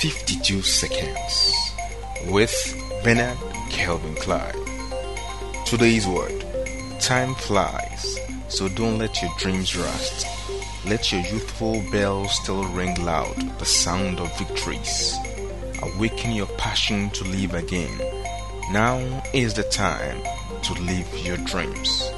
52 Seconds with Bernard Kelvin Clive. Today's word Time flies, so don't let your dreams rust. Let your youthful bells still ring loud, the sound of victories. Awaken your passion to live again. Now is the time to live your dreams.